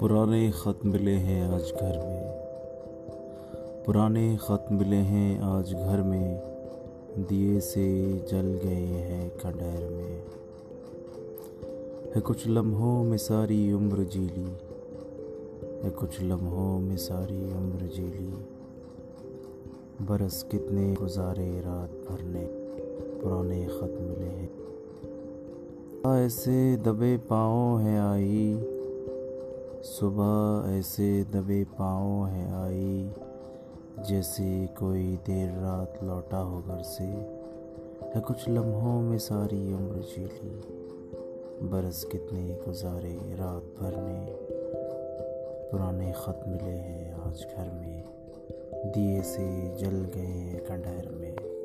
पुराने ख़त मिले हैं आज घर में। पुराने ख़त मिले हैं आज घर में। दिए से जल गए हैं खंडहर में। है कुछ लम्हों में सारी उम्र जीली। है कुछ लम्हों में सारी उम्र जीली। बरस कितने गुजारे रात भर ने पुराने ख़त मिले हैं। ऐसे दबे पाँव है आई। सुबह ऐसे दबे पाँव है आई, जैसे कोई देर रात लौटा हो घर से। है कुछ लम्हों में सारी उम्र झीली, बरस कितने गुजारे रात भर में। पुराने ख़त मिले हैं आज घर में, दिए से जल गए हैं कंडहर में।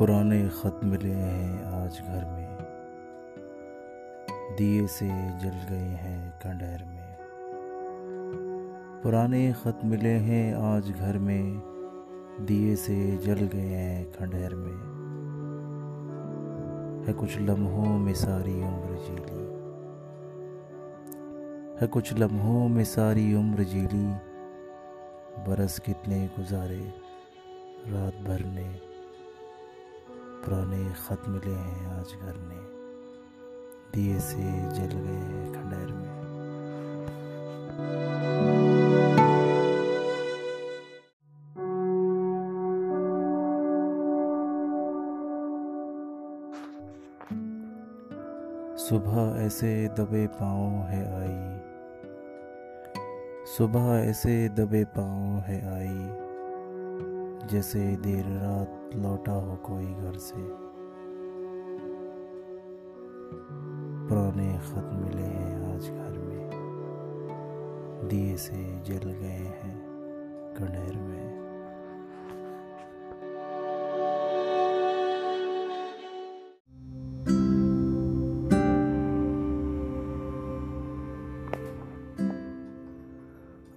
पुराने ख़त मिले हैं आज घर में। दिए से जल गए हैं खंडहर में। पुराने ख़त मिले हैं आज घर में। दिए से जल गए हैं खंडहर में। है कुछ लम्हों में सारी उम्र जीली। है कुछ लम्हों में सारी उम्र जीली। बरस कितने गुजारे, रात भर ने। पुराने ख़त मिले हैं आज घर में। दिए से जल गए हैं खंडहर में। सुबह ऐसे दबे पाँव है आई। सुबह ऐसे दबे पाँव है आई। जैसे देर रात लौटा हो कोई घर से। पुराने खत मिले हैं आज घर में। दिए से जल गए हैं कनेर में।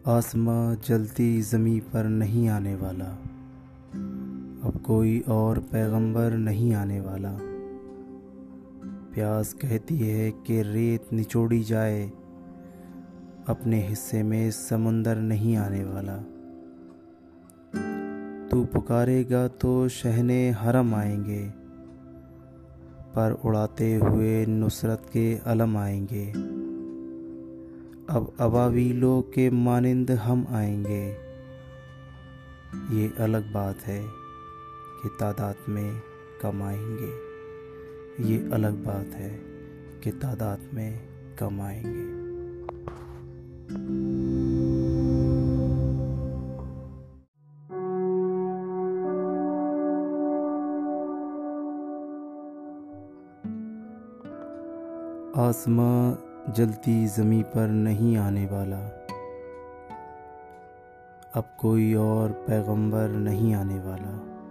आसमां जलती ज़मी पर नहीं आने वाला। अब कोई और पैगंबर नहीं आने वाला। प्यास कहती है कि रेत निचोड़ी जाए, अपने हिस्से में समुंदर नहीं आने वाला। तू पुकारेगा तो शहने हरम आएँगे, पर उड़ाते हुए नुसरत के अलम आएँगे। अब अबावीलों के मानिंद हम आएँगे। ये अलग बात है। कि तादाद में कम आएँगे ये अलग बात है कि तादाद में कम आएँगे आसमां जलती ज़मी पर नहीं आने वाला। अब कोई और पैगंबर नहीं आने वाला।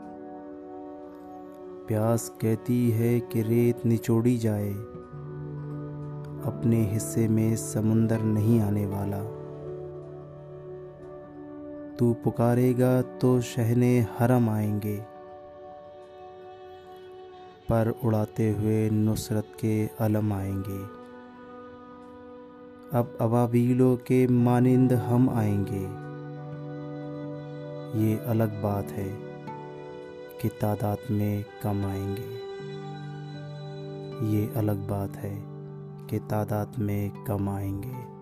प्यास कहती है कि रेत निचोड़ी जाए। अपने हिस्से में समुंदर नहीं आने वाला। तू पुकारेगा तो शहने हरम आएँगे। पर उड़ाते हुए नुसरत के अलम आएँगे। अब अबाबीलों के मानिंद हम आएँगे। ये अलग बात है। की तादाद में कम आएँगे। ये अलग बात है कि तादाद में कम आएँगे।